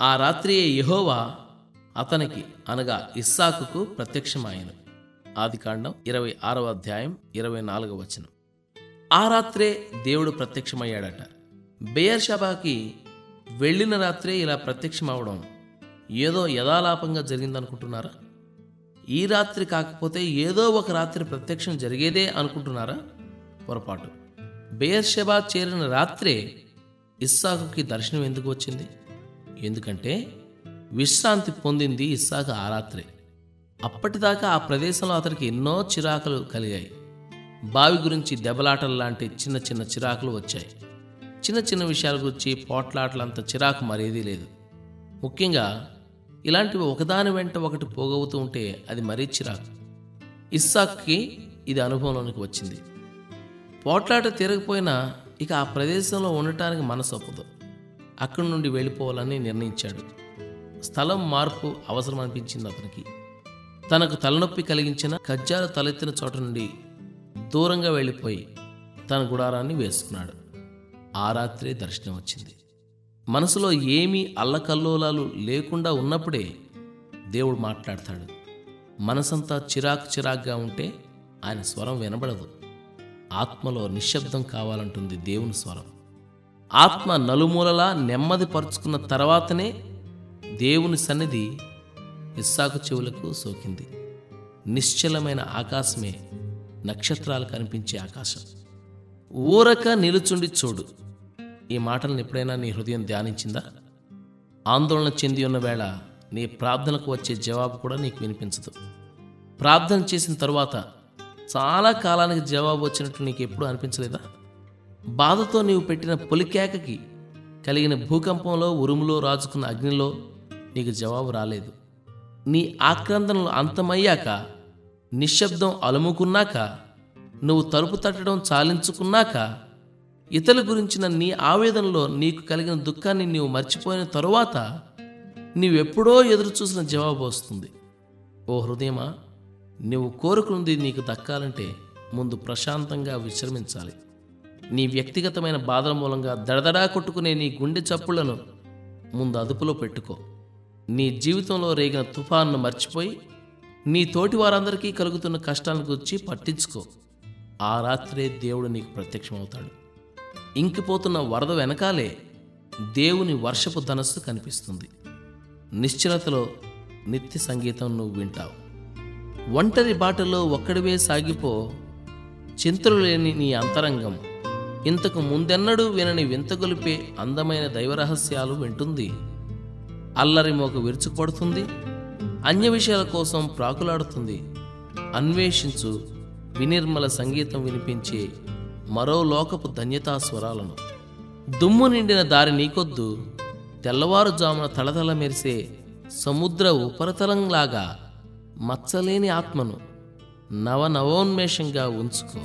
ఆ రాత్రియే యహోవా అతనికి అనగా ఇస్సాకుకు ప్రత్యక్షమాయను. ఆదికాండం ఇరవై ఆరవ అధ్యాయం ఇరవై నాలుగవ వచనం. ఆ రాత్రే దేవుడు ప్రత్యక్షమయ్యాడట. బేయర్షబాకి వెళ్ళిన రాత్రే ఇలా ప్రత్యక్షమవడం ఏదో యథాలాపంగా జరిగిందనుకుంటున్నారా? ఈ రాత్రి కాకపోతే ఏదో ఒక రాత్రి ప్రత్యక్షం జరిగేదే అనుకుంటున్నారా? పొరపాటు. బేయర్షబా చేరిన రాత్రే ఇస్సాకుకి దర్శనం ఎందుకు వచ్చింది? ఎందుకంటే విశ్రాంతి పొందింది ఇస్సాకు ఆ రాత్రే. అప్పటిదాకా ఆ ప్రదేశంలో అతనికి ఎన్నో చిరాకులు కలిగాయి. బావి గురించి దెబ్బలాటలు లాంటి చిన్న చిన్న చిరాకులు వచ్చాయి. చిన్న చిన్న విషయాల గురించి పోట్లాటలంత చిరాకు మరేదీ లేదు. ముఖ్యంగా ఇలాంటివి ఒకదాని వెంట ఒకటి పోగవుతూ ఉంటే అది మరీ చిరాకు. ఇస్సాక్కి ఇది అనుభవంలోనికి వచ్చింది. పోట్లాట తీరకపోయినా ఇక ఆ ప్రదేశంలో ఉండటానికి మనసు ఒప్పదు. అక్కడి నుండి వెళ్ళిపోవాలని నిర్ణయించాడు. స్థలం మార్పు అవసరం అనిపించింది అతనికి. తనకు తలనొప్పి కలిగించిన కజ్జాలు తలెత్తిన చోట నుండి దూరంగా వెళ్ళిపోయి తన గుడారాన్ని వేసుకున్నాడు. ఆ రాత్రే దర్శనం వచ్చింది. మనసులో ఏమీ అల్లకల్లోలాలు లేకుండా ఉన్నప్పుడే దేవుడు మాట్లాడతాడు. మనసంతా చిరాకు చిరాగ్గా ఉంటే ఆయన స్వరం వినబడదు. ఆత్మలో నిశ్శబ్దం కావాలంటుంది దేవుని స్వరం. ఆత్మ నలుమూలలా నెమ్మది పరుచుకున్న తర్వాతనే దేవుని సన్నిధి ఇస్సాకు చెవులకు సోకింది. నిశ్చలమైన ఆకాశమే నక్షత్రాలు కనిపించే ఆకాశం. ఊరక నిలుచుండి చూడు. ఈ మాటలను ఎప్పుడైనా నీ హృదయం ధ్యానించిందా? ఆందోళన చెంది ఉన్న వేళ నీ ప్రార్థనకు వచ్చే జవాబు కూడా నీకు వినిపించదు. ప్రార్థన చేసిన తరువాత చాలా కాలానికి జవాబు వచ్చినట్టు నీకు ఎప్పుడూ అనిపించలేదా? బాధతో నీవు పెట్టిన పొలికేకకి కలిగిన భూకంపంలో ఉరుములో రాజుకున్న అగ్నిలో నీకు జవాబు రాలేదు. నీ ఆక్రందనలు అంతమయ్యాక నిశ్శబ్దం అలుముకున్నాక నువ్వు తలుపు తట్టడం చాలించుకున్నాక ఇతరుల గురించిన నీ ఆవేదనలో నీకు కలిగిన దుఃఖాన్ని నీవు మర్చిపోయిన తరువాత నీవెప్పుడో ఎదురు చూసిన జవాబు వస్తుంది. ఓ హృదయమా నువ్వు కోరుకున్నది నీకు దక్కాలంటే ముందు ప్రశాంతంగా విశ్రమించాలి. నీ వ్యక్తిగతమైన బాధల మూలంగా దడదడా కొట్టుకునే నీ గుండె చప్పులను ముందు అదుపులో పెట్టుకో. నీ జీవితంలో రేగిన తుఫాన్ను మర్చిపోయి నీ తోటి వారందరికీ కలుగుతున్న కష్టాలను గురించి పట్టించుకో. ఆ రాత్రే దేవుడు నీకు ప్రత్యక్షమవుతాడు. ఇంకిపోతున్న వరద వెనకాలే దేవుని వర్షపు ధనస్సు కనిపిస్తుంది. నిశ్చలతలో నిత్య సంగీతం నువ్వు వింటావు. ఒంటరి బాటలో ఒక్కడివే సాగిపో. చింతలు లేని నీ అంతరంగం ఇంతకు ముందెన్నడూ వినని వింతగొలిపే అందమైన దైవరహస్యాలు వింటుంది. అల్లరి మోక విరుచుకొడుతుంది అన్య విషయాల కోసం ప్రాకులాడుతుంది. అన్వేషించు వినిర్మల సంగీతం వినిపించే మరో లోకపు ధన్యతా స్వరాలను దుమ్ము నిండిన దారి నీకొద్దు. తెల్లవారుజామున తళతళ మెరిసే సముద్ర ఉపరితలంలాగా మచ్చలేని ఆత్మను నవనవోన్మేషంగా ఉంచుకో.